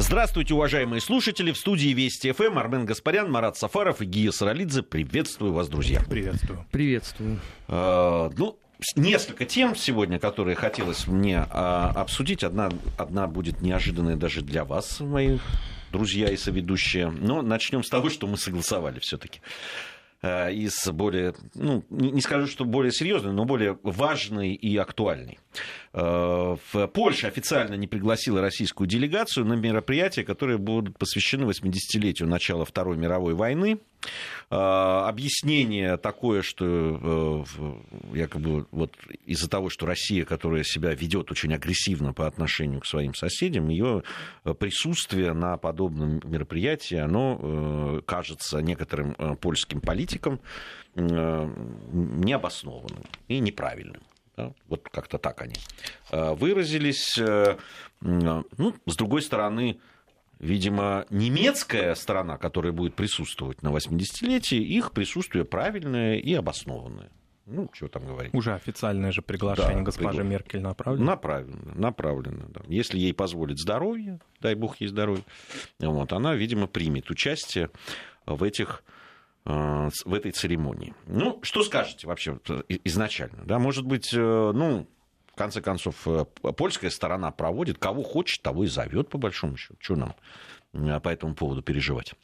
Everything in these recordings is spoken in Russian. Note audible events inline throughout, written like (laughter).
Здравствуйте, уважаемые слушатели. В студии Вести ФМ Армен Гаспарян, Марат Сафаров и Гия Саралидзе. Приветствую вас, друзья. Приветствую. Приветствую. Э, ну, несколько тем сегодня, которые хотелось мне а, обсудить. Одна, одна будет неожиданная даже для вас, мои друзья и соведущие. Но начнем с того, что мы согласовали все-таки. Э, из более, ну, не скажу, что более серьезной, но более важной и актуальной. Э, Польша официально не пригласила российскую делегацию на мероприятия, которые будут посвящены 80-летию начала Второй мировой войны. Э, объяснение такое, что якобы вот из-за того, что Россия, которая себя ведет очень агрессивно по отношению к своим соседям, ее присутствие на подобном мероприятии, оно кажется некоторым польским политикам э, необоснованным и неправильным. Вот как-то так они э, выразились. Э, ну, с другой стороны, видимо, немецкая сторона, которая будет присутствовать на 80-летии, их присутствие правильное и обоснованное. Ну, что там говорить. Уже официальное же приглашение да, госпожи пригла... Меркель направлено? Направлено, направлено. Да. Если ей позволит здоровье, дай бог ей здоровье, вот, она, видимо, примет участие в этих Э, в этой церемонии. Ну, что скажете вообще изначально? Да, может быть, э, ну, конце концов, э, польская сторона проводит, кого хочет, того и зовет, по большому счету. Что нам по этому поводу переживать?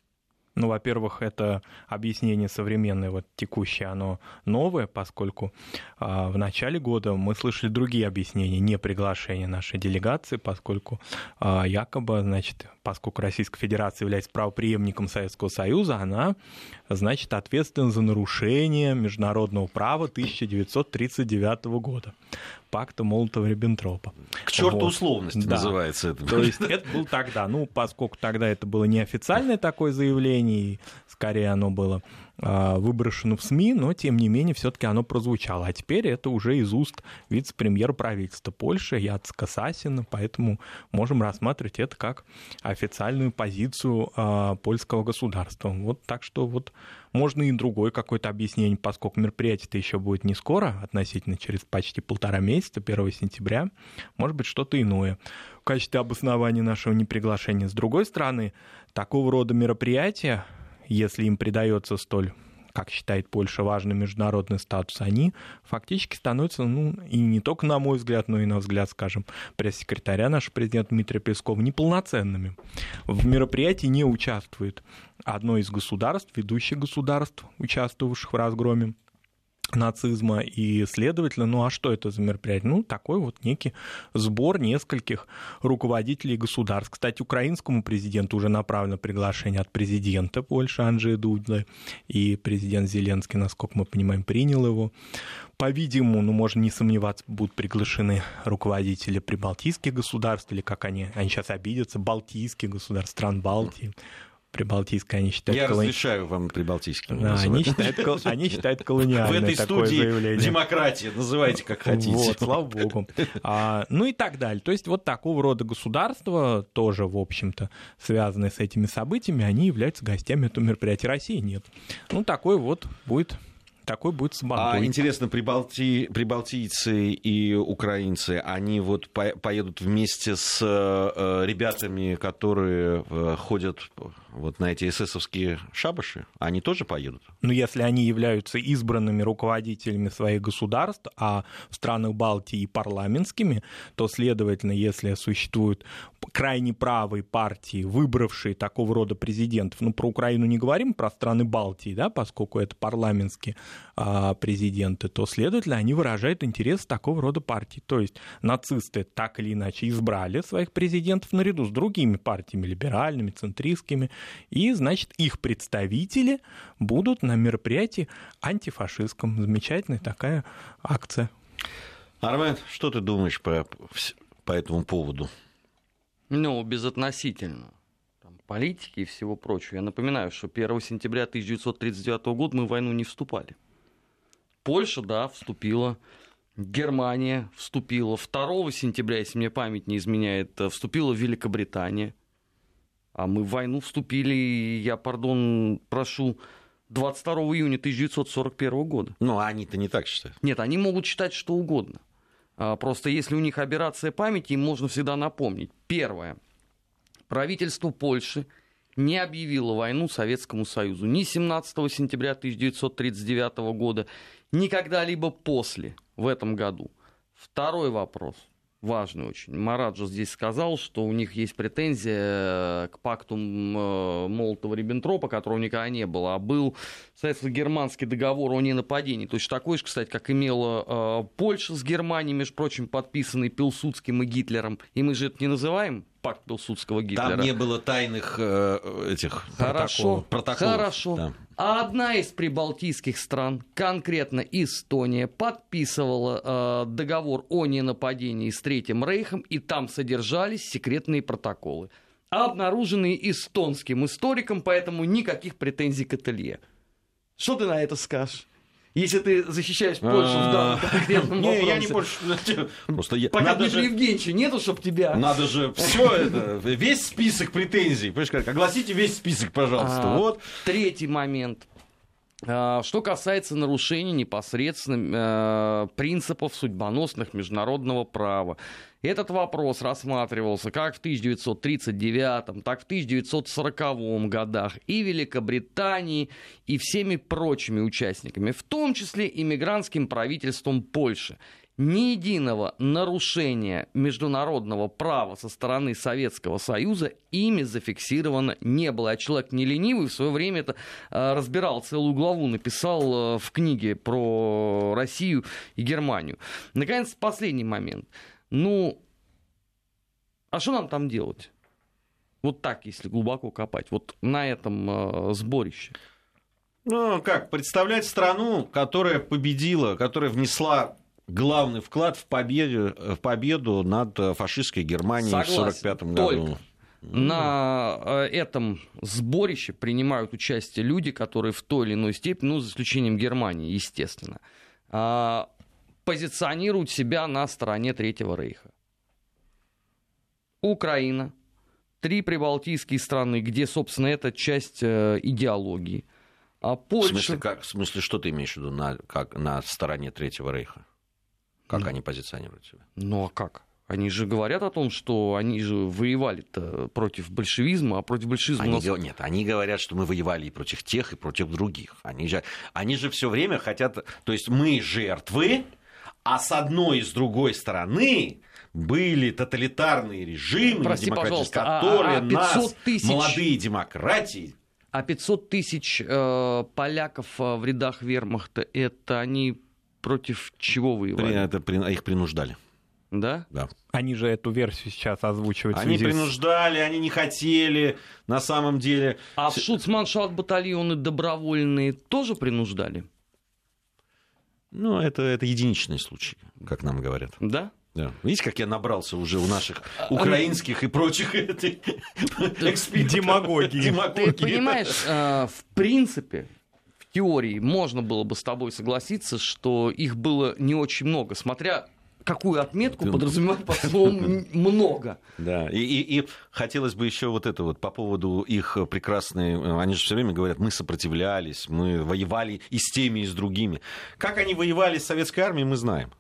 Ну, во-первых, это объяснение современное, вот текущее, оно новое, поскольку э, в начале года мы слышали другие объяснения, не приглашение нашей делегации, поскольку э, якобы, значит, поскольку Российская Федерация является правоприемником Советского Союза, она, значит, ответственна за нарушение международного права 1939 года пакта Молотова-Риббентропа. К черту вот. условности да. называется это. То есть это был тогда, ну, поскольку тогда это было неофициальное такое заявление, скорее оно было выброшено в СМИ, но тем не менее все-таки оно прозвучало. А теперь это уже из уст вице-премьера правительства Польши Яцка Сасина, поэтому можем рассматривать это как официальную позицию а, польского государства. Вот так что вот можно и другое какое-то объяснение, поскольку мероприятие-то еще будет не скоро, относительно через почти полтора месяца, 1 сентября, может быть что-то иное в качестве обоснования нашего неприглашения. С другой стороны, такого рода мероприятия, если им придается столь как считает Польша, важный международный статус, они фактически становятся, ну, и не только на мой взгляд, но и на взгляд, скажем, пресс-секретаря нашего президента Дмитрия Пескова, неполноценными. В мероприятии не участвует одно из государств, ведущих государств, участвовавших в разгроме нацизма, и, следовательно, ну а что это за мероприятие? Ну, такой вот некий сбор нескольких руководителей государств. Кстати, украинскому президенту уже направлено приглашение от президента Польши Анджея Дуда, и президент Зеленский, насколько мы понимаем, принял его. По-видимому, ну, можно не сомневаться, будут приглашены руководители прибалтийских государств, или как они, они сейчас обидятся, балтийских государств, стран Балтии, Прибалтийское они считают... Я колони... разрешаю вам Прибалтийским да, они, считают, они считают колониальное В этой такое студии заявление. демократия, называйте как хотите. Вот, слава богу. А, ну и так далее. То есть вот такого рода государства, тоже, в общем-то, связанные с этими событиями, они являются гостями этого мероприятия. России нет. Ну, такой вот будет такой будет сабантуй. А интересно, прибалти... прибалтийцы и украинцы, они вот по... поедут вместе с э, ребятами, которые э, ходят вот на эти эсэсовские шабаши, они тоже поедут? Ну, если они являются избранными руководителями своих государств, а в странах Балтии парламентскими, то, следовательно, если существуют крайне правые партии, выбравшие такого рода президентов, ну, про Украину не говорим, про страны Балтии, да, поскольку это парламентские а, президенты, то, следовательно, они выражают интерес такого рода партий. То есть нацисты так или иначе избрали своих президентов наряду с другими партиями, либеральными, центристскими, и, значит, их представители будут на мероприятии антифашистском. Замечательная такая акция. Армен, что ты думаешь по, по этому поводу? Ну, безотносительно там, политики и всего прочего. Я напоминаю, что 1 сентября 1939 года мы в войну не вступали. Польша, да, вступила. Германия вступила. 2 сентября, если мне память не изменяет, вступила Великобритания. А мы в войну вступили, я, пардон, прошу, 22 июня 1941 года. Ну, а они-то не так считают. Нет, они могут считать что угодно. А, просто если у них операция памяти, им можно всегда напомнить. Первое. правительство Польши не объявило войну Советскому Союзу ни 17 сентября 1939 года, ни когда-либо после в этом году. Второй вопрос – важный очень. Мараджо здесь сказал, что у них есть претензия э, к пакту э, Молотова-Риббентропа, которого никогда не было, а был советско-германский договор о ненападении. Точно такой же, кстати, как имела э, Польша с Германией, между прочим, подписанный Пилсудским и Гитлером. И мы же это не называем пакт Пилсудского Гитлера. Там не было тайных э, этих Хорошо, протоколов. Хорошо. Да. А одна из прибалтийских стран, конкретно Эстония, подписывала э, договор о ненападении с Третьим Рейхом, и там содержались секретные протоколы, обнаруженные эстонским историком, поэтому никаких претензий к ателье. Что ты на это скажешь? Если ты защищаешь Польшу в данном конкретном. Не, я не больше... Просто я... Пока Дмитрия. Евгеньевича нету, чтобы тебя... Надо же все это, весь список претензий, понимаешь, как, огласите весь список, пожалуйста. А, вот. Третий момент. А, что касается нарушений непосредственно э, принципов судьбоносных международного права, этот вопрос рассматривался как в 1939, так в 1940 годах и Великобритании, и всеми прочими участниками, в том числе иммигрантским правительством Польши ни единого нарушения международного права со стороны Советского Союза ими зафиксировано не было. А человек не ленивый в свое время это э, разбирал, целую главу написал э, в книге про Россию и Германию. Наконец, последний момент. Ну, а что нам там делать? Вот так, если глубоко копать, вот на этом э, сборище. Ну, как, представлять страну, которая победила, которая внесла главный вклад в победу, в победу над фашистской Германией Согласен. в 1945 году. На э, этом сборище принимают участие люди, которые в той или иной степени, ну, за исключением Германии, естественно, а, позиционируют себя на стороне Третьего Рейха. Украина, три прибалтийские страны, где, собственно, это часть э, идеологии. А Польша... В смысле, как, в смысле, что ты имеешь в виду на, как, на стороне Третьего Рейха? Как ну, они позиционируют себя? Ну а как? Они же говорят о том, что они же воевали-то против большевизма, а против большевизма... Они, нас... Нет, они говорят, что мы воевали и против тех, и против других. Они же, они же все время хотят... То есть мы жертвы, а с одной и с другой стороны были тоталитарные режимы, Прости, которые а, а, а нас, тысяч... молодые демократии... А 500 тысяч э, поляков э, в рядах вермахта, это они против чего воевали? При, это, при, их принуждали. Да? Да. Они же эту версию сейчас озвучивают. Они принуждали, они не хотели, на самом деле. А в Шуцманшафт батальоны добровольные тоже принуждали? Ну, это, это единичный случай, как нам говорят. Да? Да. Видите, как я набрался уже у наших а, украинских и прочих (laughs) экспертов. Демагогии. Ты понимаешь, э, в принципе, теории можно было бы с тобой согласиться, что их было не очень много, смотря какую отметку подразумевать под словом (laughs) много. Да, и, и, и хотелось бы еще вот это вот по поводу их прекрасной... Они же все время говорят, мы сопротивлялись, мы воевали и с теми, и с другими. Как они воевали с советской армией, мы знаем.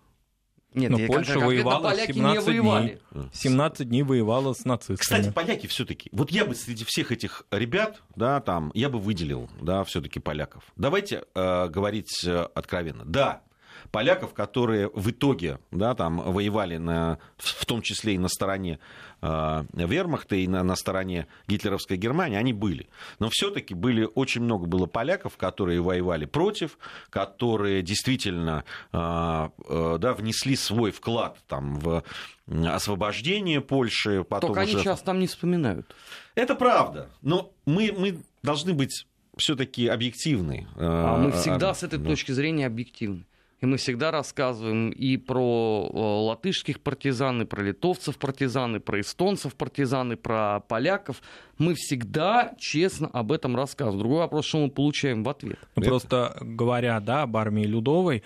Нет, Но Польша воевала 17 дней. 17 дней воевала с нацистами. Кстати, поляки все-таки. Вот я бы среди всех этих ребят, да, там, я бы выделил, да, все-таки поляков. Давайте э, говорить э, откровенно. Да, поляков, которые в итоге да, там, воевали на, в том числе и на стороне э, вермахта, и на, на стороне гитлеровской Германии, они были. Но все-таки были, очень много было поляков, которые воевали против, которые действительно э, э, да, внесли свой вклад там, в освобождение Польши. Потом Только уже... они сейчас там не вспоминают. Это правда. Но мы, мы должны быть все-таки объективны. А мы всегда а, с этой да. точки зрения объективны. И мы всегда рассказываем и про э, латышских партизан, и про литовцев партизан, и про эстонцев партизан, и про поляков. Мы всегда честно об этом рассказываем. Другой вопрос, что мы получаем в ответ. Ну, просто говоря да, об армии Людовой,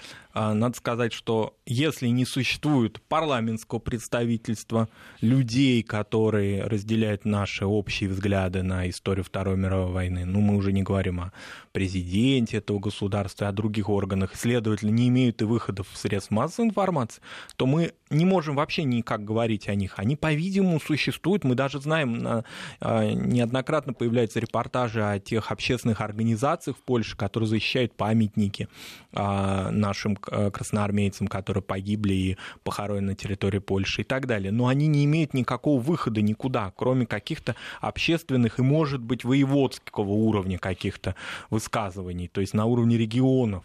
надо сказать, что если не существует парламентского представительства людей, которые разделяют наши общие взгляды на историю Второй мировой войны, ну, мы уже не говорим о президенте этого государства, о других органах, следовательно, не имеют и выходов в средств массовой информации, то мы не можем вообще никак говорить о них. Они, по-видимому, существуют. Мы даже знаем, неоднократно появляются репортажи о тех общественных организациях в Польше, которые защищают памятники нашим красноармейцам, которые погибли и похоронены на территории Польши и так далее. Но они не имеют никакого выхода никуда, кроме каких-то общественных и, может быть, воеводского уровня каких-то высказываний, то есть на уровне регионов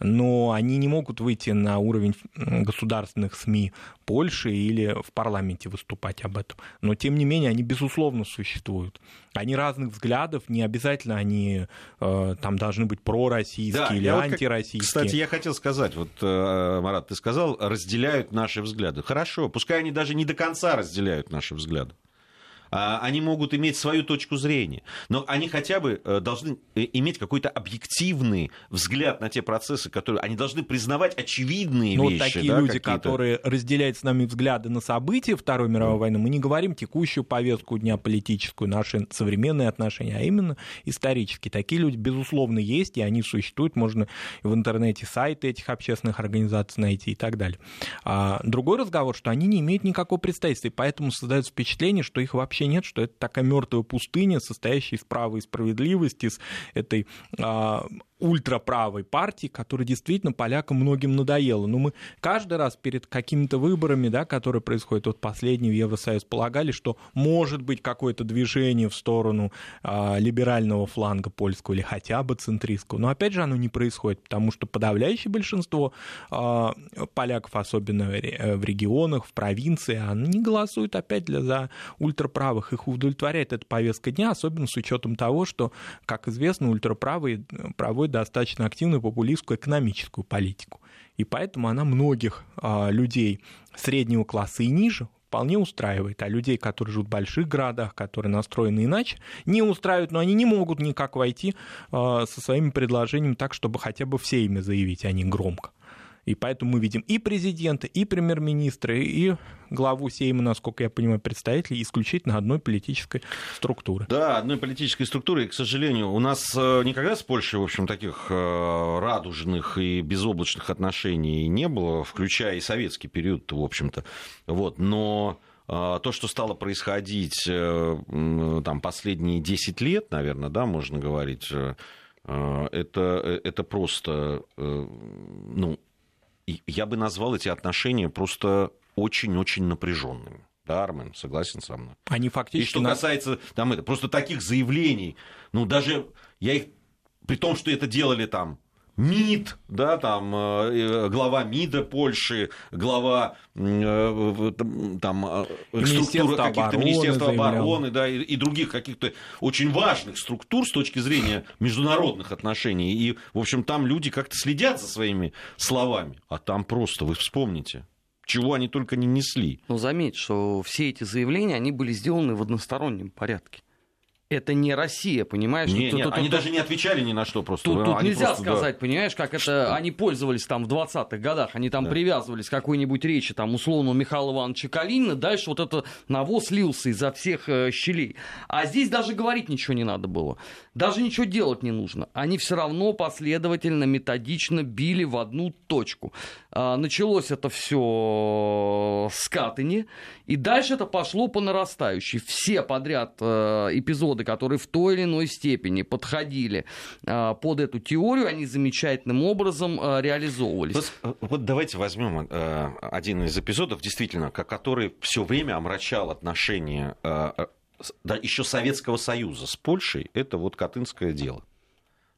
но они не могут выйти на уровень государственных СМИ Польши или в парламенте выступать об этом. Но, тем не менее, они, безусловно, существуют. Они разных взглядов, не обязательно они э, там должны быть пророссийские да, или вот антироссийские. Кстати, я хотел сказать, вот, э, Марат, ты сказал, разделяют наши взгляды. Хорошо, пускай они даже не до конца разделяют наши взгляды. А, они могут иметь свою точку зрения, но они хотя бы э, должны иметь какой-то объективный взгляд на те процессы, которые они должны признавать очевидные но вещи. Вот такие да, люди, которые разделяют с нами взгляды на события Второй мировой войны, мы не говорим текущую повестку дня политическую, наши современные отношения, а именно исторические. Такие люди, безусловно, есть, и они существуют. Можно в интернете сайты этих общественных организаций найти и так далее. А другой разговор, что они не имеют никакого представительства, и поэтому создается впечатление, что их вообще вообще нет, что это такая мертвая пустыня, состоящая из права и справедливости, из этой а, ультраправой партии, которая действительно полякам многим надоела. Но мы каждый раз перед какими-то выборами, да, которые происходят, вот последний в Евросоюз, полагали, что может быть какое-то движение в сторону а, либерального фланга польского или хотя бы центристского. Но опять же оно не происходит, потому что подавляющее большинство а, поляков, особенно в регионах, в провинции, они голосуют опять для, за ультраправых. Их удовлетворяет эта повестка дня, особенно с учетом того, что, как известно, ультраправые проводят достаточно активную популистскую экономическую политику. И поэтому она многих а, людей среднего класса и ниже вполне устраивает. А людей, которые живут в больших городах, которые настроены иначе, не устраивают, но они не могут никак войти а, со своими предложениями так, чтобы хотя бы все ими заявить, а не громко. И поэтому мы видим и президента, и премьер-министра, и главу Сейма, насколько я понимаю, представителей исключительно одной политической структуры. Да, одной политической структуры. И, к сожалению, у нас э, никогда с Польшей, в общем, таких э, радужных и безоблачных отношений не было, включая и советский период, в общем-то. Вот. Но э, то, что стало происходить там, последние 10 лет, наверное, да, можно говорить, это, это просто ну, я бы назвал эти отношения просто очень-очень напряженными. Да, Армен, согласен со мной. Они фактически... И что касается там, это, просто таких заявлений, ну, даже я их... При том, что это делали там МИД, да, там э, глава МИДа Польши, глава э, там э, структуры каких-то Министерства обороны, да, и, и других каких-то очень важных структур с точки зрения международных отношений. И, в общем, там люди как-то следят за своими словами, а там просто, вы вспомните, чего они только не несли. Но заметь, что все эти заявления, они были сделаны в одностороннем порядке это не Россия, понимаешь? Не, тут, тут, они тут, даже не отвечали ни на что просто. Тут, тут нельзя просто, сказать, да. понимаешь, как это они пользовались там в 20-х годах, они там да. привязывались к какой-нибудь речи, там, условно, Михаила Ивановича Калинина, дальше вот это навоз лился изо всех э, щелей. А здесь даже говорить ничего не надо было, даже ничего делать не нужно. Они все равно последовательно, методично били в одну точку. А, началось это все с Катыни, и дальше это пошло по нарастающей. Все подряд э, эпизоды подходы, которые в той или иной степени подходили а, под эту теорию, они замечательным образом а, реализовывались. Вот, э, вот давайте возьмем э, один из эпизодов, действительно, который все время омрачал отношения э, да, еще Советского Союза с Польшей, это вот Катынское дело.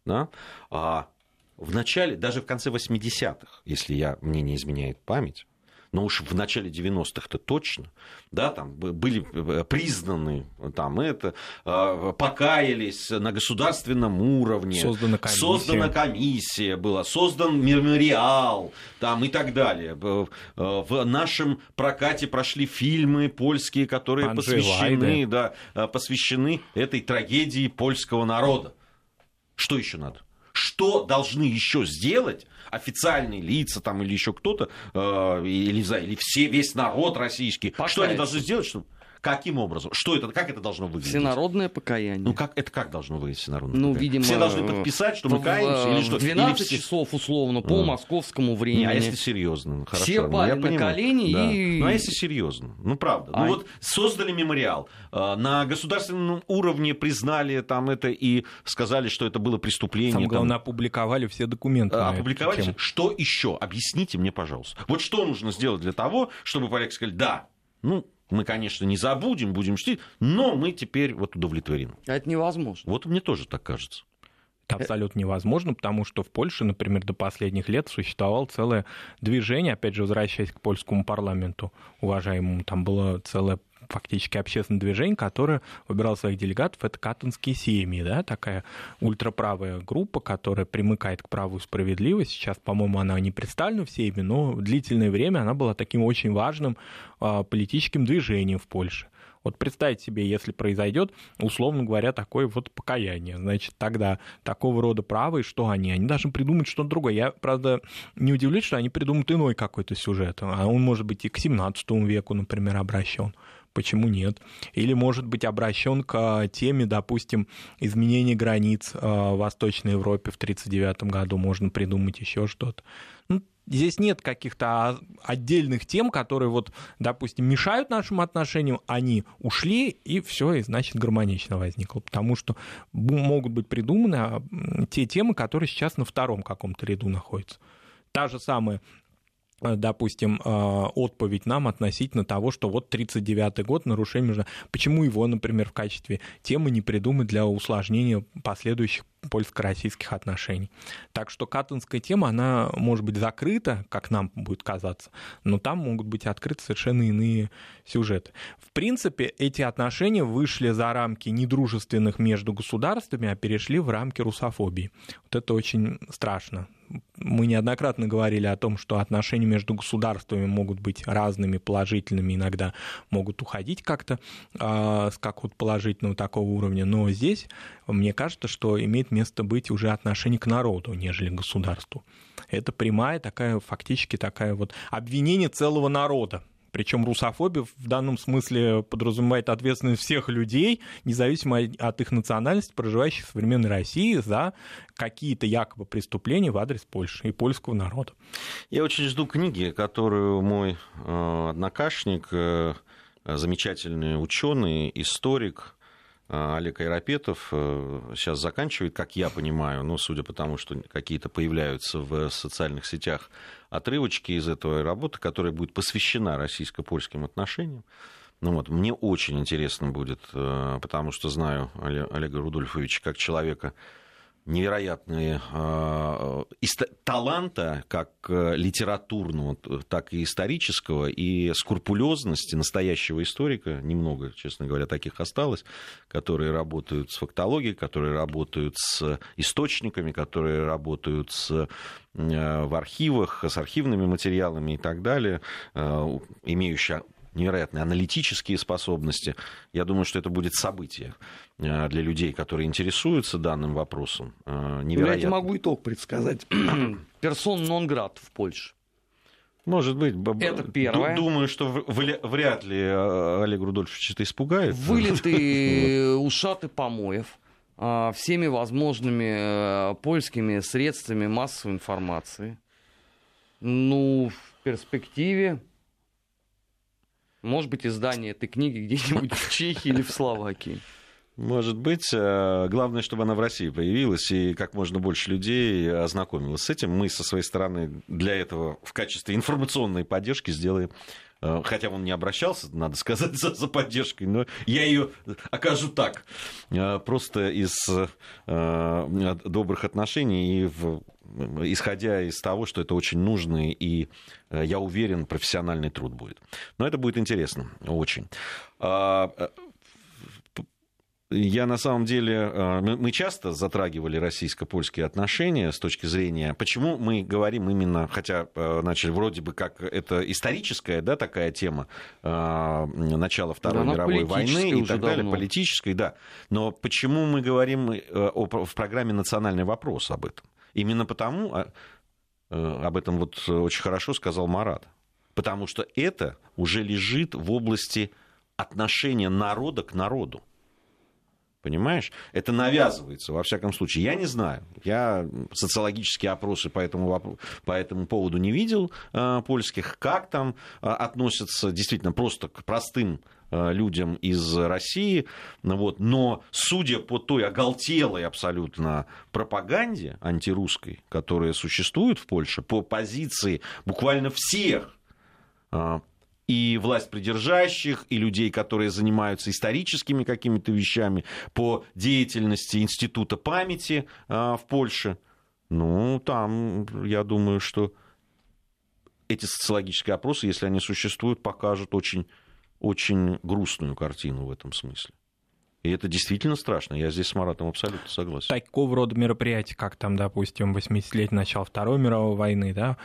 Да? А в начале, даже в конце 80-х, если я, мне не изменяет память, но уж в начале 90-х-то точно, да, там были э, признаны, там это, э, покаялись на государственном уровне. Создана комиссия. Создана комиссия была, создан мемориал, там и так далее. В нашем прокате прошли фильмы польские, которые посвящены, да, э, посвящены этой трагедии польского народа. Что еще надо? Что должны еще сделать официальные лица там или еще кто-то, э, или, или все, весь народ российский, Покаяться. что они должны сделать, чтобы Каким образом? Что это? Как это должно выглядеть? Всенародное покаяние. Ну, как, это как должно выглядеть всенародное Ну, покаяние? видимо, Все должны подписать, что мы в- каемся, или что? В 12 Или все- часов, условно, по Ну. московскому Не, времени. а если серьезно? Ну, Хорошо. Все ну, пали я на понимаю. колени Да. и- Ну, а если серьезно? Ну, правда. А- Ну, вот создали мемориал, э, на государственном уровне признали там это и сказали, что это было преступление. Самое там. главное, опубликовали все документы. эту опубликовали. Что еще? Объясните мне, пожалуйста. Вот что нужно сделать для того, чтобы поляки сказали, да, ну, мы, конечно, не забудем, будем чтить, но мы теперь вот удовлетворены. А это невозможно. Вот мне тоже так кажется. Это абсолютно невозможно, потому что в Польше, например, до последних лет существовало целое движение, опять же, возвращаясь к польскому парламенту, уважаемому, там было целое фактически общественное движение, которое выбирало своих делегатов, это катонские семьи, да, такая ультраправая группа, которая примыкает к праву и справедливости. Сейчас, по-моему, она не представлена в Сейме, но длительное время она была таким очень важным а, политическим движением в Польше. Вот представьте себе, если произойдет, условно говоря, такое вот покаяние, значит, тогда такого рода право, и что они? Они должны придумать что-то другое. Я, правда, не удивлюсь, что они придумают иной какой-то сюжет. А он может быть и к 17 веку, например, обращен. Почему нет? Или может быть обращен к теме, допустим, изменения границ э, в Восточной Европе в 1939 году. Можно придумать еще что-то. Ну, здесь нет каких-то а, отдельных тем, которые вот, допустим, мешают нашим отношениям, они ушли, и все, и значит гармонично возникло. Потому что могут быть придуманы а, те темы, которые сейчас на втором каком-то ряду находятся. Та же самая допустим, э, отповедь нам относительно того, что вот 39-й год, нарушение между... Почему его, например, в качестве темы не придумать для усложнения последующих польско-российских отношений? Так что катонская тема, она может быть закрыта, как нам будет казаться, но там могут быть открыты совершенно иные сюжеты. В принципе, эти отношения вышли за рамки недружественных между государствами, а перешли в рамки русофобии. Вот это очень страшно. Мы неоднократно говорили о том, что отношения между государствами могут быть разными, положительными, иногда могут уходить как-то а, с какого-то положительного такого уровня, но здесь мне кажется, что имеет место быть уже отношение к народу, нежели к государству. Это прямая такая, фактически такая вот обвинение целого народа. Причем русофобия в данном смысле подразумевает ответственность всех людей, независимо от их национальности, проживающих в современной России, за какие-то якобы преступления в адрес Польши и польского народа. Я очень жду книги, которую мой э, однокашник, э, замечательный ученый, историк Олег Айропетов э, сейчас заканчивает, как я понимаю, ну, судя по тому, что какие-то появляются в социальных сетях отрывочки из этой работы, которая будет посвящена российско-польским отношениям. Ну вот, мне очень интересно будет, э, потому что знаю Оле- Олега Рудольфовича как человека невероятные э, иста- таланта, как э, литературного, так и исторического, и скрупулезности настоящего историка, немного, честно говоря, таких осталось, которые работают с фактологией, которые работают с источниками, которые работают с, э, в архивах, с архивными материалами и так далее, э, имеющие невероятные аналитические способности. Я думаю, что это будет событие э, для людей, которые интересуются данным вопросом. Э, Я тебе Невероятно. могу итог предсказать. (clears throat) Персон нон-град в Польше. Может быть. Это первое. ду- Думаю, что вряд ли э, Олег Рудольфович это испугает. Вылеты (laughs) ушаты помоев а, всеми возможными польскими средствами массовой информации. Ну, в перспективе, может быть, издание этой книги где-нибудь в Чехии или в Словакии. Может быть. Э, Главное, чтобы она в России появилась, и как можно больше людей ознакомилось с этим. Мы со своей стороны для этого в качестве информационной поддержки сделаем э, Хотя он не обращался, надо сказать, (laughs) за, за поддержкой, но я ее окажу так. э, Просто из добрых отношений и в, исходя из того, что это очень нужный и, э, я уверен, профессиональный труд будет. Но это будет интересно, очень. А, э, я на самом деле, э, мы часто затрагивали российско-польские отношения с точки зрения, почему мы говорим именно, хотя начали вроде бы как это историческая, да, такая тема начала Второй Она мировой войны и так далее, давно. политической, да. Но почему мы говорим о- в программе «Национальный вопрос» об этом? Именно потому, а, э, об этом вот очень хорошо сказал Марат, потому что это уже лежит в области отношение народа к народу. Понимаешь? Это навязывается, во всяком случае. Я не знаю. Я социологические опросы по этому, по этому поводу не видел э, польских. Как там э, относятся действительно просто к простым э, людям из России. Вот. Но судя по той оголтелой абсолютно пропаганде антирусской, которая существует в Польше, по позиции буквально всех э, и власть придержащих, и людей, которые занимаются историческими какими-то вещами по деятельности Института памяти а, в Польше. Ну, там, я думаю, что эти социологические опросы, если они существуют, покажут очень, очень грустную картину в этом смысле. И это действительно страшно. Я здесь с Маратом абсолютно согласен. Такого рода мероприятия, как там, допустим, 80-летие начала Второй мировой войны, да,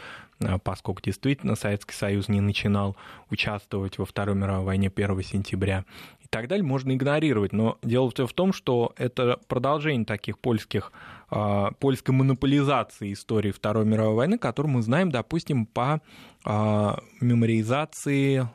поскольку действительно Советский Союз не начинал участвовать во Второй мировой войне 1 сентября. И так далее, можно игнорировать. Но дело все в том, что это продолжение таких польских, а, польской монополизации истории Второй мировой войны, которую мы знаем, допустим, по а, мемориизации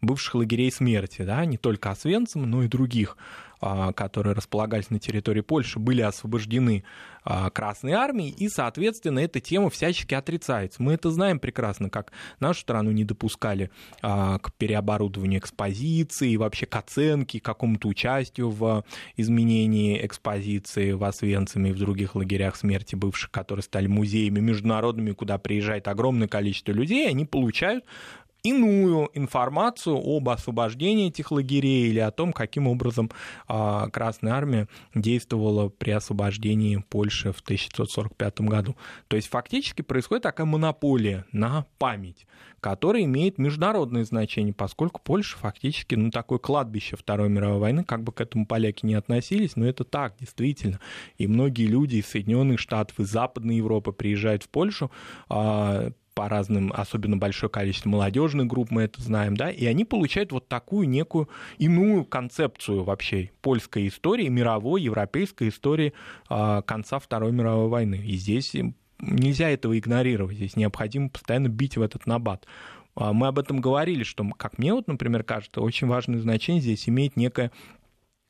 бывших лагерей смерти, да, не только Освенцим, но и других которые располагались на территории Польши, были освобождены а, Красной Армией, и, соответственно, эта тема всячески отрицается. Мы это знаем прекрасно, как нашу страну не допускали а, к переоборудованию экспозиции, вообще к оценке, к какому-то участию в изменении экспозиции в Освенциме и в других лагерях смерти бывших, которые стали музеями международными, куда приезжает огромное количество людей, они получают иную информацию об освобождении этих лагерей или о том, каким образом а, Красная Армия действовала при освобождении Польши в 1945 году. То есть фактически происходит такая монополия на память, которая имеет международное значение, поскольку Польша фактически ну, такое кладбище Второй мировой войны, как бы к этому поляки не относились, но это так, действительно. И многие люди из Соединенных Штатов, из Западной Европы приезжают в Польшу, а, по разным, особенно большое количество молодежных групп, мы это знаем, да, и они получают вот такую некую иную концепцию вообще польской истории, мировой, европейской истории а, конца Второй мировой войны. И здесь нельзя этого игнорировать, здесь необходимо постоянно бить в этот набат. А, мы об этом говорили, что, как мне вот, например, кажется, очень важное значение здесь имеет некое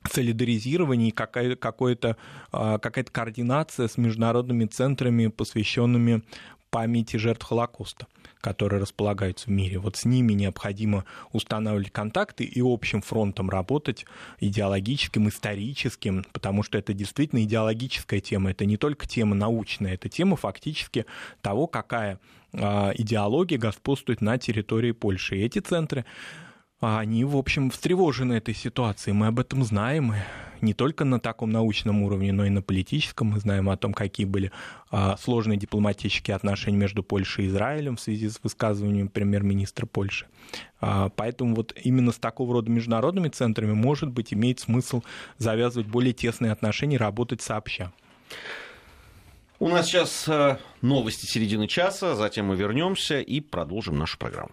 солидаризирование и какая-то, а, какая-то координация с международными центрами, посвященными памяти жертв Холокоста, которые располагаются в мире. Вот с ними необходимо устанавливать контакты и общим фронтом работать, идеологическим, историческим, потому что это действительно идеологическая тема, это не только тема научная, это тема фактически того, какая а, идеология господствует на территории Польши. И эти центры они, в общем, встревожены этой ситуацией. Мы об этом знаем не только на таком научном уровне, но и на политическом. Мы знаем о том, какие были а, сложные дипломатические отношения между Польшей и Израилем в связи с высказыванием премьер-министра Польши. А, поэтому вот именно с такого рода международными центрами, может быть, имеет смысл завязывать более тесные отношения и работать сообща. У нас сейчас э, новости середины часа, затем мы вернемся и продолжим нашу программу.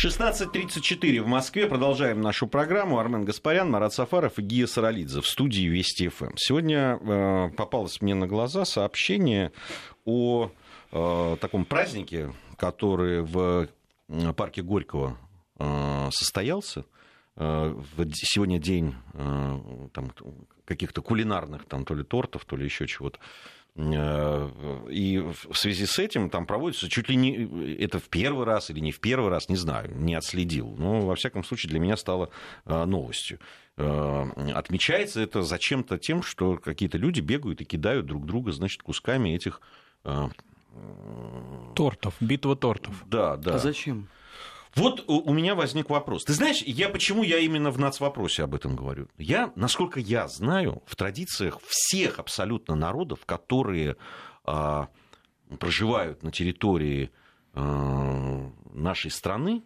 16.34 в Москве. Продолжаем нашу программу. Армен Гаспарян, Марат Сафаров и Гия Саралидзе в студии Вести ФМ. Сегодня э, попалось мне на глаза сообщение о э, таком празднике, который в парке Горького э, состоялся. Э, сегодня день э, там, каких-то кулинарных, там, то ли тортов, то ли еще чего-то. Э, и в связи с этим там проводится чуть ли не... Это в первый раз или не в первый раз, не знаю, не отследил. Но, во всяком случае, для меня стало э, новостью. Э, отмечается это зачем-то тем, что какие-то люди бегают и кидают друг друга, значит, кусками этих... Тортов, битва тортов. Да, да. А зачем? Вот у меня возник вопрос. Ты знаешь, я почему я именно в нацвопросе об этом говорю? Я, насколько я знаю, в традициях всех абсолютно народов, которые а, проживают на территории а, нашей страны,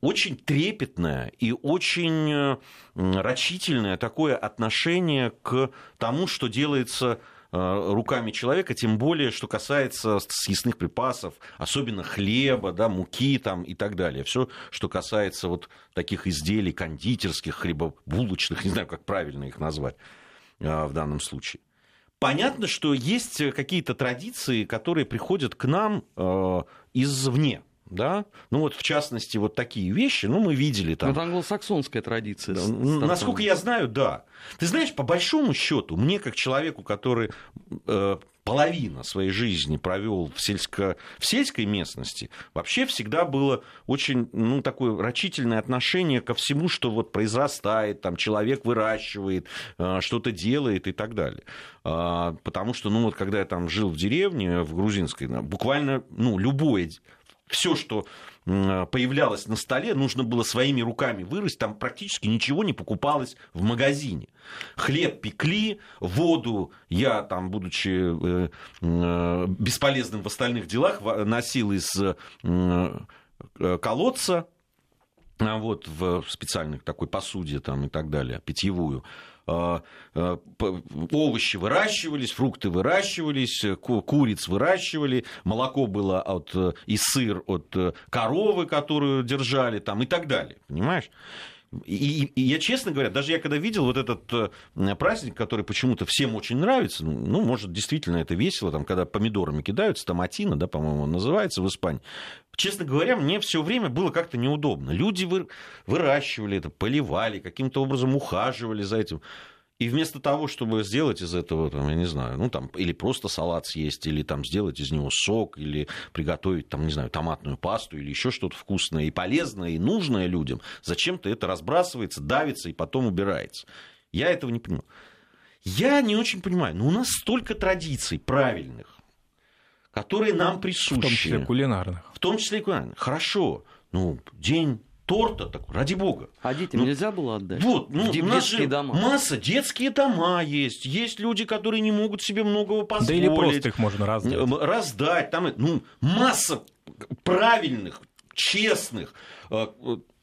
очень трепетное и очень рачительное такое отношение к тому, что делается руками человека, тем более, что касается съестных припасов, особенно хлеба, да, муки там, и так далее. Все, что касается вот таких изделий кондитерских, хлебобулочных, не знаю, как правильно их назвать э, в данном случае. Понятно, что есть какие-то традиции, которые приходят к нам э, извне. Да, ну вот в частности вот такие вещи, ну мы видели там. Это англосаксонская традиция. Да, насколько я знаю, да. Ты знаешь, по большому счету, мне как человеку, который э, половина своей жизни провел в, сельско, в сельской местности, вообще всегда было очень ну, такое рачительное отношение ко всему, что вот произрастает, там человек выращивает, э, что-то делает и так далее. Э, потому что, ну вот когда я там жил в деревне, в грузинской, буквально, ну, любое все, что появлялось на столе, нужно было своими руками вырастить, там практически ничего не покупалось в магазине. Хлеб пекли, воду я, там, будучи э, э, бесполезным в остальных делах, носил из э, колодца, а вот, в специальной такой посуде там, и так далее, питьевую. А, а, овощи выращивались, фрукты выращивались, куриц выращивали, молоко было от, и сыр от коровы, которую держали там, и так далее. Понимаешь? И, и я, честно говоря, даже я когда видел вот этот э, праздник, который почему-то всем очень нравится, ну, ну, может, действительно это весело, там, когда помидорами кидаются, томатина, да, по-моему, называется в Испании. Честно говоря, мне все время было как-то неудобно. Люди вы, выращивали это, поливали, каким-то образом ухаживали за этим. И вместо того, чтобы сделать из этого, там, я не знаю, ну там, или просто салат съесть, или там сделать из него сок, или приготовить, там, не знаю, томатную пасту, или еще что-то вкусное и полезное, и нужное людям, зачем-то это разбрасывается, давится и потом убирается. Я этого не понимаю. Я не очень понимаю, но у нас столько традиций правильных, которые нам присущи. В том числе кулинарных. В том числе кулинарных. Хорошо. Ну, день торта, так, ради бога. А детям ну, нельзя было отдать? Вот, ну, в у нас же дома. масса, детские дома есть, есть люди, которые не могут себе многого позволить. Да или просто их можно раздать. Раздать, там, ну, масса правильных, честных, э,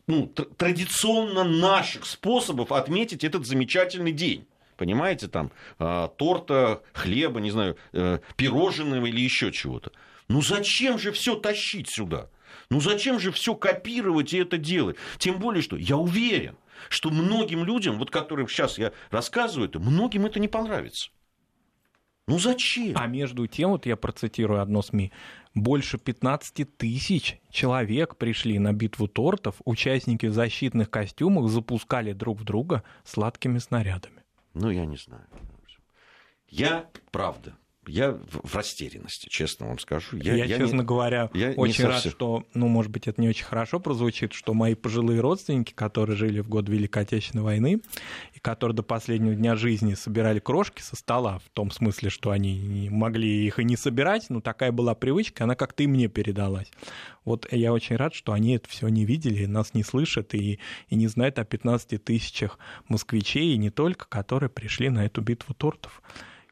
ну, традиционно наших способов отметить этот замечательный день. Понимаете, там э, торта, хлеба, не знаю, э, пирожного или еще чего-то. Ну зачем же все тащить сюда? Ну зачем же все копировать и это делать? Тем более, что я уверен, что многим людям, вот которым сейчас я рассказываю это, многим это не понравится. Ну зачем? А между тем, вот я процитирую одно СМИ, больше 15 тысяч человек пришли на битву тортов, участники в защитных костюмах запускали друг в друга сладкими снарядами. Ну, я не знаю. Я, правда, я в растерянности, честно вам скажу. Я, я, я честно не, говоря, я очень рад, что, ну, может быть, это не очень хорошо прозвучит, что мои пожилые родственники, которые жили в год Великой Отечественной войны, и которые до последнего дня жизни собирали крошки со стола, в том смысле, что они не могли их и не собирать, но такая была привычка, она как-то и мне передалась. Вот я очень рад, что они это все не видели, нас не слышат и, и не знают о 15 тысячах москвичей, и не только, которые пришли на эту битву тортов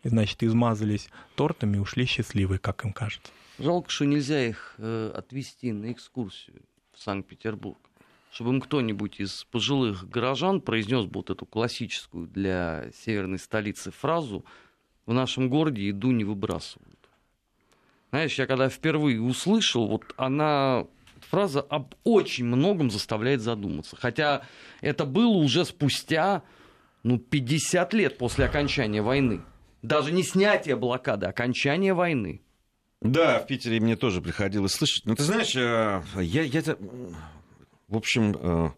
значит, измазались тортами и ушли счастливые, как им кажется. Жалко, что нельзя их э, отвезти на экскурсию в Санкт-Петербург, чтобы им кто-нибудь из пожилых горожан произнес бы вот эту классическую для северной столицы фразу «В нашем городе еду не выбрасывают». Знаешь, я когда впервые услышал, вот она фраза об очень многом заставляет задуматься. Хотя это было уже спустя ну, 50 лет после окончания войны. Даже не снятие блокады, а окончание войны. Да, в Питере мне тоже приходилось слышать. Но ты знаешь, э, я, я в общем, э,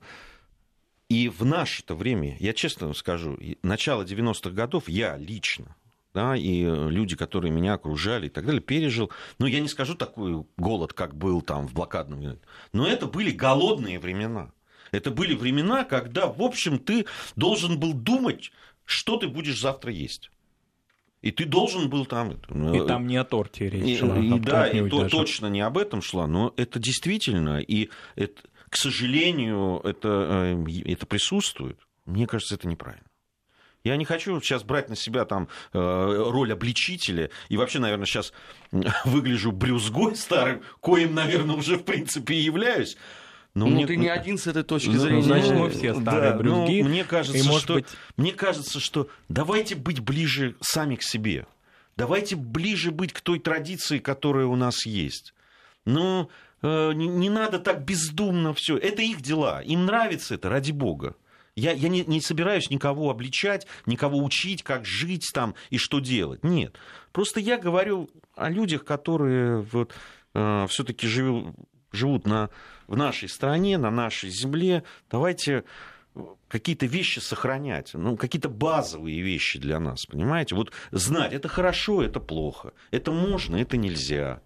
и в наше-то время, я честно скажу, начало 90-х годов я лично, да, и люди, которые меня окружали и так далее, пережил, ну, я не скажу такой голод, как был там в блокадном, но это были голодные времена. Это были времена, когда, в общем, ты должен был думать, что ты будешь завтра есть. И ты должен был там... Ну, и там не о торте речь шла. И, и да, и то, точно не об этом шла, но это действительно, и это, к сожалению, это, э, это присутствует. Мне кажется, это неправильно. Я не хочу сейчас брать на себя там э, роль обличителя и вообще, наверное, сейчас выгляжу брюзгой старым, коим, наверное, уже в принципе и являюсь. Но ну, мне... ты не один с этой точки ну, зрения. Значит, мы все старые да, брюзги. Ну, мне кажется, и, может что, быть... мне кажется, что давайте быть ближе сами к себе. Давайте ближе быть к той традиции, которая у нас есть. Ну, э, не, не надо так бездумно все. Это их дела. Им нравится это, ради бога. Я, я не, не собираюсь никого обличать, никого учить, как жить там и что делать. Нет. Просто я говорю о людях, которые вот, э, все-таки живут живут на, в нашей стране, на нашей земле, давайте какие-то вещи сохранять, ну, какие-то базовые вещи для нас, понимаете? Вот знать, это хорошо, это плохо, это можно, это нельзя.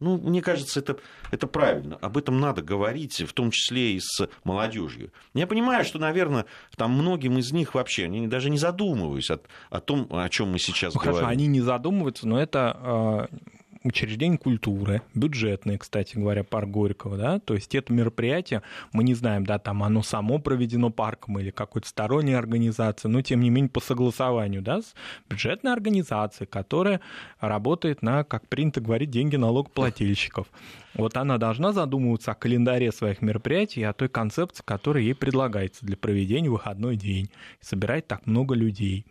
Ну, мне кажется, это, это правильно. Об этом надо говорить, в том числе и с молодежью. Я понимаю, что, наверное, там многим из них вообще, они даже не задумываются о, о том, о чем мы сейчас ну, говорим. Хорошо, они не задумываются, но это э, учреждений культуры, бюджетные, кстати говоря, парк Горького, да, то есть это мероприятие, мы не знаем, да, там оно само проведено парком или какой-то сторонней организацией, но тем не менее по согласованию, да, с бюджетной организацией, которая работает на, как принято говорить, деньги налогоплательщиков. Вот она должна задумываться о календаре своих мероприятий и о той концепции, которая ей предлагается для проведения выходной день, собирать так много людей.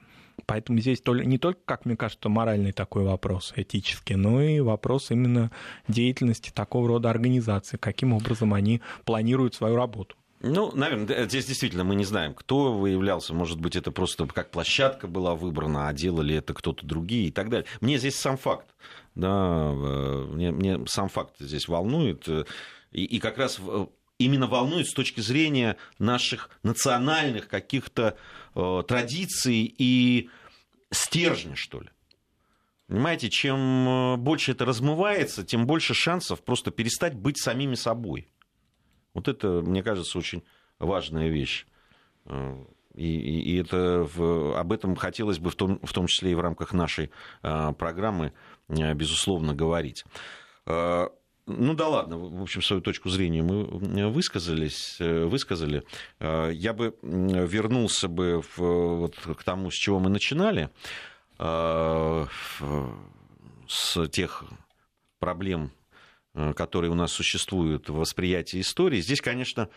Поэтому здесь не только, как мне кажется, моральный такой вопрос, этический, но и вопрос именно деятельности такого рода организаций, каким образом они планируют свою работу. Ну, наверное, здесь действительно мы не знаем, кто выявлялся. Может быть, это просто как площадка была выбрана, а делали это кто-то другие и так далее. Мне здесь сам факт, да, э, мне, мне сам факт здесь волнует. Э, и, и как раз именно волнует с точки зрения наших национальных каких-то э, традиций и стержня, что ли. Понимаете, чем э, больше это размывается, тем больше шансов просто перестать быть самими собой. Вот это, мне кажется, очень важная вещь. Э, и, и, и это в, об этом хотелось бы в том, в том числе и в рамках нашей а, программы, безусловно, говорить. Ну да ладно, в общем, свою точку зрения мы высказались, э, высказали. Э, я бы вернулся бы в, вот, к тому, с чего мы начинали, э, с тех проблем, которые у нас существуют в восприятии истории. Здесь, конечно,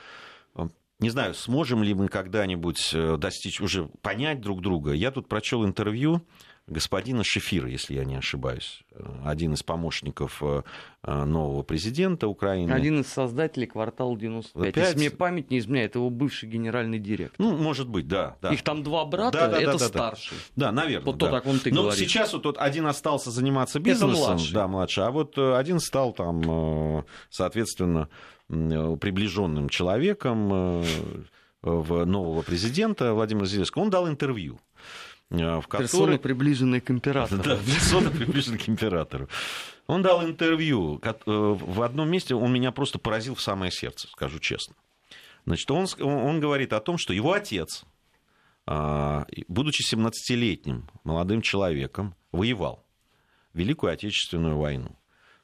не знаю, сможем ли мы когда-нибудь достичь, уже понять друг друга. Я тут прочел интервью господина Шефира, если я не ошибаюсь, один из помощников э, нового президента Украины. Один из создателей квартала 95. 5... Если мне память не изменяет, его бывший генеральный директор. Ну, может быть, да. да. Их там два брата, да, да, это да, старший. Да, наверное. Вот да. то, как он ты Но говоришь. сейчас вот тот один остался заниматься бизнесом. Это младший. Да, младший. А вот э, один стал там, э, соответственно, приближенным человеком в нового президента Владимира Зеленского. Он дал интервью. Э, в которой... Персона, приближенная к императору. Да, персона, приближенная к императору. Он дал интервью. Э, в одном месте он меня просто поразил в самое сердце, скажу честно. Значит, он, он говорит о том, что его отец, а, будучи 17-летним молодым человеком, воевал Великую Отечественную войну.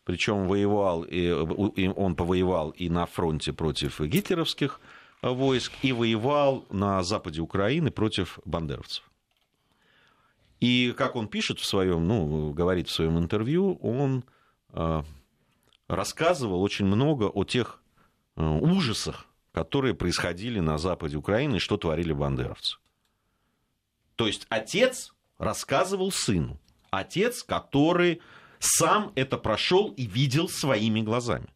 Причем воевал, и он повоевал и на фронте против гитлеровских войск, и воевал на западе Украины против бандеровцев. И как он пишет в своем, ну, говорит в своем интервью, он э, рассказывал очень много о тех э, ужасах, которые происходили на западе Украины что творили бандеровцы. То есть отец рассказывал сыну. Отец, который сам это прошел и видел своими глазами.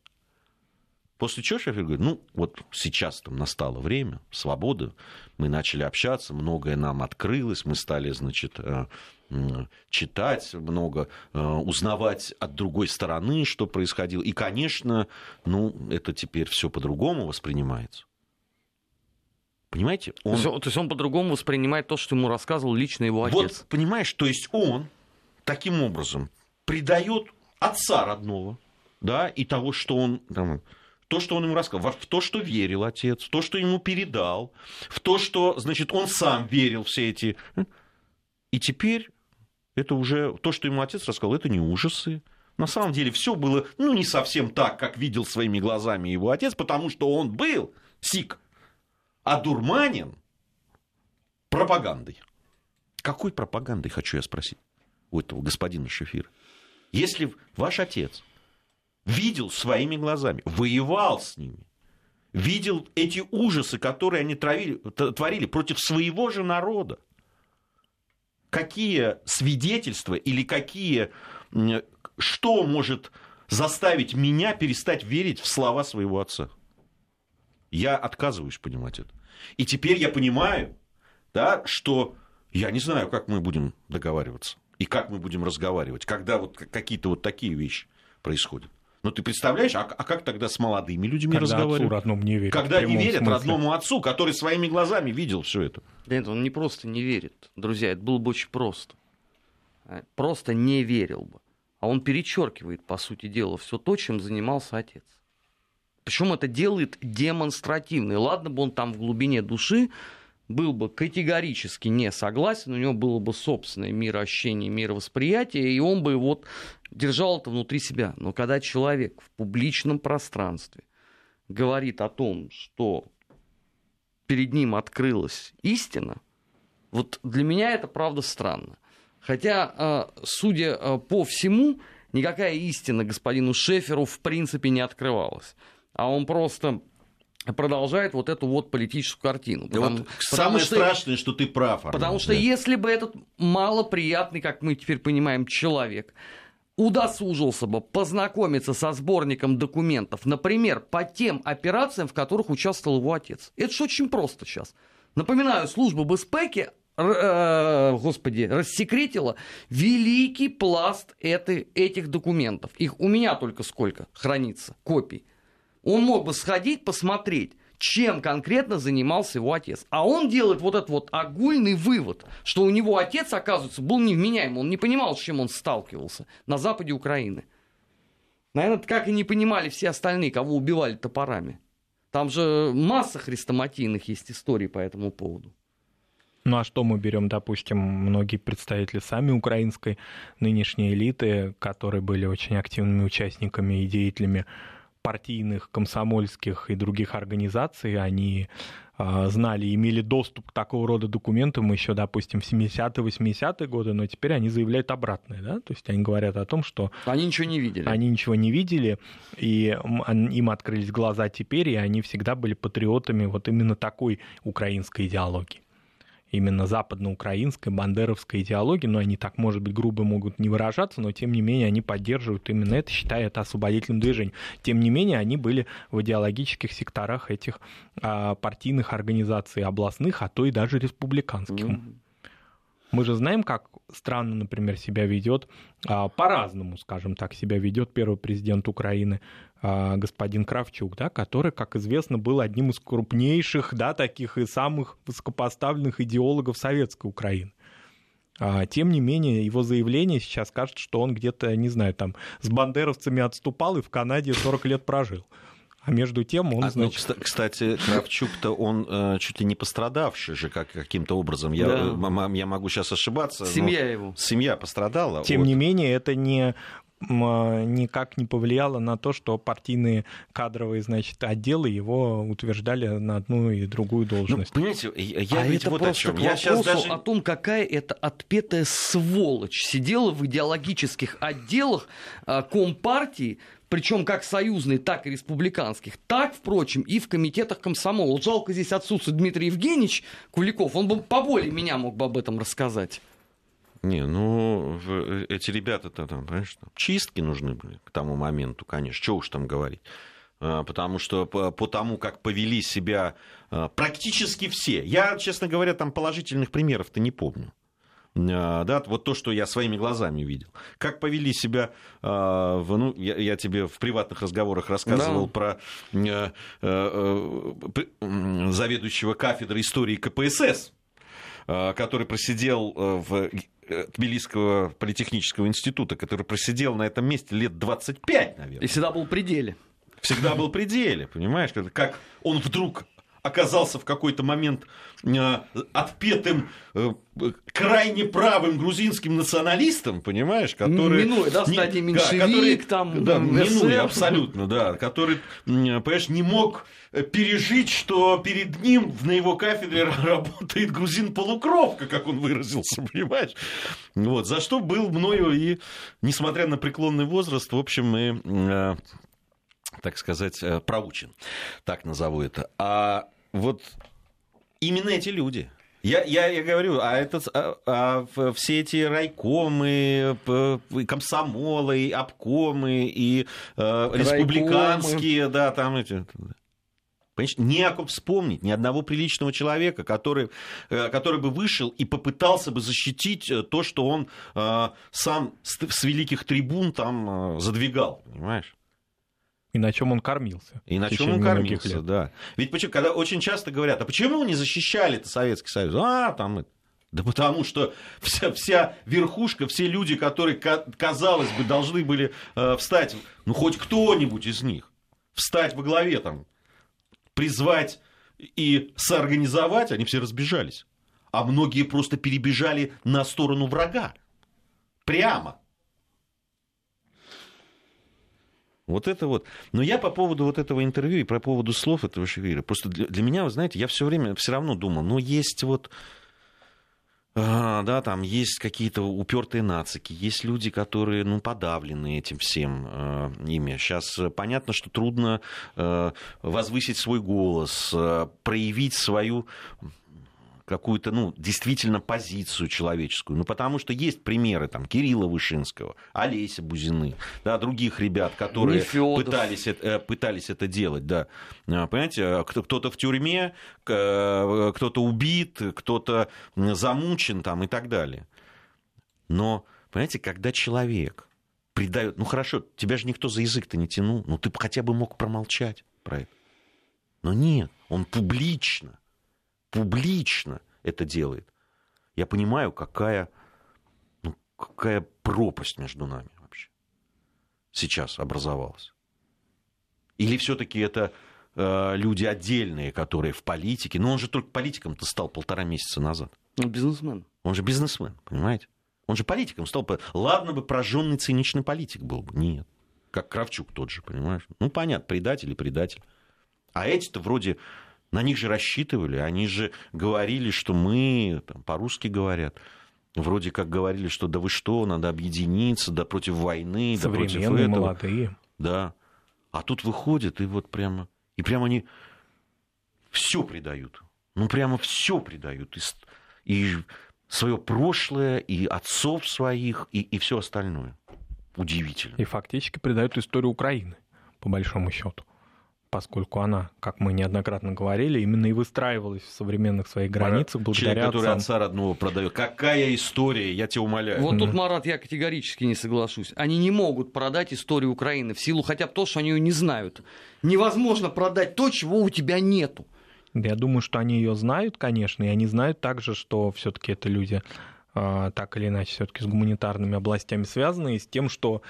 После чего Шефер говорит, ну, вот сейчас там настало время, свободы, мы начали общаться, многое нам открылось, мы стали, значит, э, читать много, э, узнавать от другой стороны, что происходило. И, конечно, ну, это теперь все по-другому воспринимается. Понимаете? Он... То, есть он, по-другому воспринимает то, что ему рассказывал лично его отец. Вот, понимаешь, то есть он таким образом предает отца родного, да, и того, что он там, то, что он ему рассказал, в то, что верил отец, в то, что ему передал, в то, что, значит, он сам верил все эти... И теперь это уже то, что ему отец рассказал, это не ужасы. На самом деле все было, ну, не совсем так, как видел своими глазами его отец, потому что он был сик, а дурманин пропагандой. Какой пропагандой, хочу я спросить у этого господина Шефира? Если ваш отец видел своими глазами, воевал с ними, видел эти ужасы, которые они травили, творили против своего же народа. Какие свидетельства или какие, что может заставить меня перестать верить в слова своего отца? Я отказываюсь понимать это. И теперь я понимаю, да, что я не знаю, как мы будем договариваться и как мы будем разговаривать, когда вот какие-то вот такие вещи происходят. Ну, ты представляешь, а, а как тогда с молодыми людьми Когда разговаривать? отцу родному не верят. Когда не верят смысле. родному отцу, который своими глазами видел все это. Да нет, он не просто не верит, друзья, это было бы очень просто. А, Просто не верил бы. А он перечеркивает, по сути дела, все то, чем занимался отец. Причем это делает демонстративно. И ладно бы он там в глубине души был бы категорически не согласен, у него было бы собственное мироощущение, мировосприятие, и он бы вот держал это внутри себя. Но когда человек в публичном пространстве говорит о том, что перед ним открылась истина, вот для меня это правда странно. Хотя, э, судя э, по всему, никакая истина господину Шеферу в принципе не открывалась. А он просто продолжает вот эту вот политическую картину. Потому- вот потому самое что- страшное, что ты прав. Армен, Потому что да. если бы этот малоприятный, как мы теперь понимаем, человек удосужился бы познакомиться со сборником документов, например, по тем операциям, в которых участвовал его отец. Это же очень просто сейчас. Напоминаю, служба безпеки р- э, господи, рассекретила великий пласт этой, этих документов. Их у меня только сколько хранится, копий. Он мог бы сходить, посмотреть, чем конкретно занимался его отец. А он делает вот этот вот огульный вывод, что у него отец, оказывается, был невменяем. Он не понимал, с чем он сталкивался на западе Украины. Наверное, как и не понимали все остальные, кого убивали топорами. Там же масса хрестоматийных есть историй по этому поводу. Ну а что мы берем, допустим, многие представители сами украинской нынешней элиты, которые были очень активными участниками и деятелями партийных, комсомольских и других организаций, они э, знали, имели доступ к такого рода документам еще, допустим, в 70-е, 80-е годы, но теперь они заявляют обратное, да, то есть они говорят о том, что Они ничего не видели. они ничего не видели, и им открылись глаза теперь, и они всегда были патриотами вот именно такой украинской идеологии. Именно западноукраинской, бандеровской идеологии, но они так, может быть, грубо могут не выражаться, но тем не менее они поддерживают именно это, считая это освободительным движением. Тем не менее, они были в идеологических секторах этих а, партийных организаций областных, а то и даже республиканских. Ну, Мы же знаем, как странно, например, себя ведет, а, по-разному, скажем так, себя ведет первый президент Украины а, господин Кравчук, да, который, как известно, был одним из крупнейших, да, таких и самых высокопоставленных идеологов советской Украины. А, Тем не менее, его заявление сейчас кажется, что он где-то, не знаю, там с бандеровцами отступал и в Канаде 40 лет прожил. А между тем он, А, ну, значит... кста- кстати, Кравчук-то он э, чуть ли не пострадавший же как, каким-то образом. Я, Да. э, я могу сейчас ошибаться. но Семья его. Семья пострадала. Тем от- не менее, это не а, никак не повлияло на то, что партийные кадровые, значит, отделы его утверждали на одну и другую Ну, должность. понимаете, я, я а ведь это вот о чем. к Я сейчас даже... о том, какая это отпетая сволочь сидела в идеологических отделах а, Компартии, причем как союзной, так и республиканских, так, впрочем, и в комитетах комсомола. Вот жалко здесь отсутствует Дмитрий Евгеньевич Куликов, он бы поболее меня мог бы об этом рассказать. Не, ну, в- эти ребята-то там, понимаешь, там чистки нужны были к тому моменту, конечно. Что уж там говорить. А, Потому что по, по тому, как повели себя а, практически все. Я, честно говоря, там положительных примеров-то не помню. А, Да, вот то, что я своими глазами видел. Как повели себя, а, ну, я, я тебе в приватных разговорах рассказывал Да. про м, заведующего кафедрой истории КПСС, который просидел в э, Тбилисского политехнического института, который просидел на этом месте лет 25, наверное И всегда был в пределе. всегда был в пределе, понимаешь? Как он вдруг оказался в какой-то момент э, отпетым э, крайне правым грузинским националистом, понимаешь, который... Минуя, да, стадии меньшевик, который- там, Да, м, минуя, абсолютно, да, который, понимаешь, не мог э, пережить, что перед ним на его кафедре работает грузин-полукровка, как он выразился, (laughs) понимаешь? Вот, за что был мною и, несмотря на преклонный возраст, в общем, и э, так сказать, э, проучен, так назову это. А вот именно эти люди. Я, я, я говорю, а, это, а, а все эти райкомы, комсомолы, обкомы, и э, республиканские, да, там эти... Понимаешь, не о ком вспомнить, ни одного приличного человека, который, э, который бы вышел и попытался бы защитить э, то, что он э, сам с, с великих трибун там э, задвигал, понимаешь? И на чем он кормился. И на чем он кормился, да. Ведь почему, когда очень часто говорят, а почему не защищали это Советский Союз? А, там да потому что вся, вся верхушка, все люди, которые, казалось бы, должны были э, встать, ну хоть кто-нибудь из них, встать во главе там, призвать и соорганизовать, они все разбежались. А многие просто перебежали на сторону врага. Прямо. Вот это вот. Но я по поводу вот этого интервью и по поводу слов этого Шевира, просто для, для меня, вы знаете, я все время все равно думал, ну есть вот а, да, там есть какие-то упертые нацики, есть люди, которые, ну, подавлены этим всем э, ими. Сейчас понятно, что трудно э, возвысить свой голос, э, проявить свою какую-то, ну, действительно позицию человеческую. Ну, потому что есть примеры, там, Кирилла Вышинского, Олеся Бузины, да, других ребят, которые пытались, это, пытались это делать, да. А, понимаете, а, кто-то в тюрьме, кто-то убит, кто-то замучен там и так далее. Но, понимаете, когда человек предает, ну хорошо, тебя же никто за язык-то не тянул, ну ты хотя бы мог промолчать про это. Но нет, он публично публично это делает, я понимаю, какая, ну, какая пропасть между нами вообще сейчас образовалась. Или все-таки это э, люди отдельные, которые в политике. Но он же только политиком-то стал полтора месяца назад. Он бизнесмен. Он же бизнесмен, понимаете? Он же политиком стал. Ладно бы прожженный циничный политик был бы. Нет. Как Кравчук тот же, понимаешь? Ну, понятно, предатель и предатель. А эти-то вроде на них же рассчитывали, они же говорили, что мы, там, по-русски говорят, вроде как говорили, что да вы что, надо объединиться, да против войны, да против этого. молодые. Да. А тут выходят, и вот прямо, и прямо они все предают. Ну, прямо все предают. И, и свое прошлое, и отцов своих, и, и все остальное. Удивительно. И фактически предают историю Украины, по большому счету поскольку она, как мы неоднократно говорили, именно и выстраивалась в современных своих границах благодаря Человек, который отцам. отца родного продает. Какая история, я тебя умоляю. Вот тут, Марат, я категорически не соглашусь. Они не могут продать историю Украины в силу хотя бы того, что они ее не знают. Невозможно продать то, чего у тебя нету. Я думаю, что они ее знают, конечно, и они знают также, что все-таки это люди а, так или иначе все-таки с гуманитарными областями связаны, и с тем, что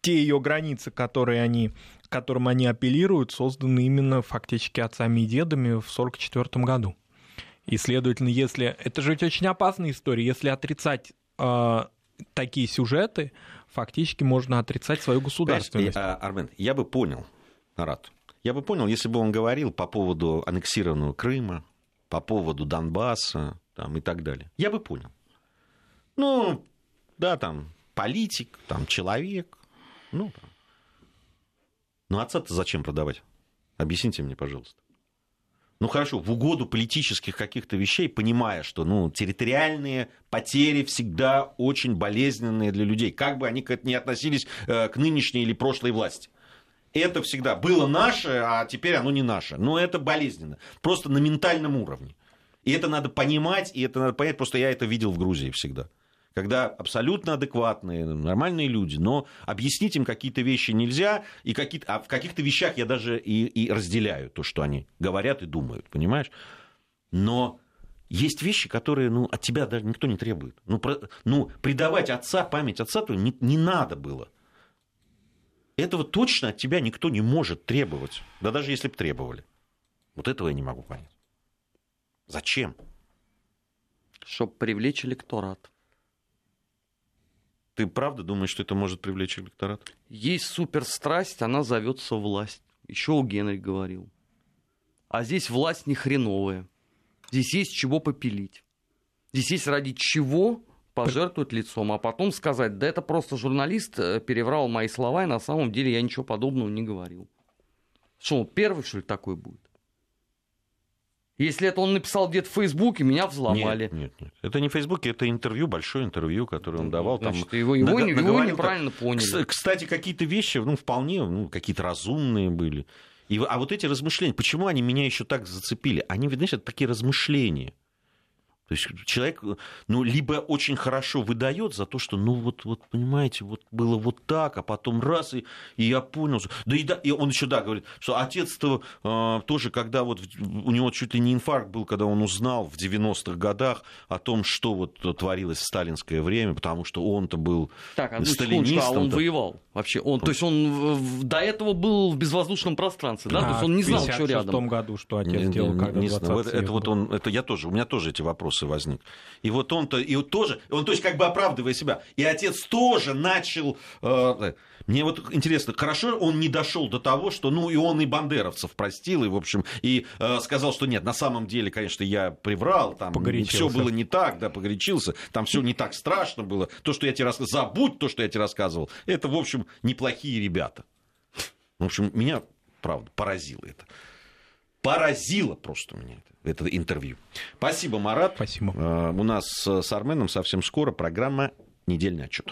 те ее границы, которые они которым они апеллируют, созданы именно фактически отцами и дедами в 1944 году. И, следовательно, если... Это же ведь очень опасная история. Если отрицать э, такие сюжеты, фактически можно отрицать свою государственность. Я, Армен, я бы понял, Нарат, я бы понял, если бы он говорил по поводу аннексированного Крыма, по поводу Донбасса там, и так далее. Я бы понял. Ну, да, там, политик, там, человек, ну, там, ну отца-то зачем продавать? Объясните мне, пожалуйста. Ну хорошо, в угоду политических каких-то вещей, понимая, что ну, территориальные потери всегда очень болезненные для людей, как бы они не относились э, к нынешней или прошлой власти. Это всегда было наше, а теперь оно не наше. Но это болезненно. Просто на ментальном уровне. И это надо понимать, и это надо понять. Просто я это видел в Грузии всегда когда абсолютно адекватные, нормальные люди, но объяснить им какие-то вещи нельзя, и какие а в каких-то вещах я даже и, и разделяю то, что они говорят и думают, понимаешь? Но есть вещи, которые ну, от тебя даже никто не требует. Ну, про, ну предавать отца, память отца то не, не надо было. Этого точно от тебя никто не может требовать. Да даже если бы требовали. Вот этого я не могу понять. Зачем? Чтобы привлечь электорат. Ты правда думаешь, что это может привлечь электорат? Есть суперстрасть, она зовется власть. Еще у Генри говорил. А здесь власть не хреновая. Здесь есть чего попилить. Здесь есть ради чего пожертвовать лицом, а потом сказать, да это просто журналист э, переврал мои слова, и на самом деле я ничего подобного не говорил. Что, он первый, что ли, такой будет? Если это он написал где-то в Фейсбуке, меня взломали. Нет, нет, нет. Это не в Фейсбуке, это интервью, большое интервью, которое он давал. Значит, там, его, его, наг- его неправильно поняли. Кстати, какие-то вещи, ну, вполне, ну, какие-то разумные были. И, а вот эти размышления, почему они меня еще так зацепили? Они, знаешь, это такие размышления. То есть человек, ну, либо очень хорошо выдает за то, что, ну, вот, вот понимаете, вот было вот так, а потом раз, и, и я понял. Да и, да, и он еще, да, говорит, что отец-то э, тоже, когда вот у него чуть ли не инфаркт был, когда он узнал в 90-х годах о том, что вот творилось в сталинское время, потому что он-то был так, а сталинистом. А он воевал вообще? Он, то есть он до этого был в безвоздушном пространстве, да? А, то есть он не знал, что рядом. В том году, что отец не, делал, когда не, не, это, это вот он, это я тоже, у меня тоже эти вопросы вопросы возник. И вот он-то, и вот тоже, он то есть как бы оправдывая себя. И отец тоже начал... Э, мне вот интересно, хорошо он не дошел до того, что, ну, и он и бандеровцев простил, и, в общем, и э, сказал, что нет, на самом деле, конечно, я приврал, там все было не так, да, погорячился, там все не так страшно было. То, что я тебе рассказывал, забудь то, что я тебе рассказывал. Это, в общем, неплохие ребята. В общем, меня, правда, поразило это. Поразило просто меня это интервью. Спасибо, Марат. Спасибо. Э, у нас с Арменом совсем скоро программа «Недельный отчет».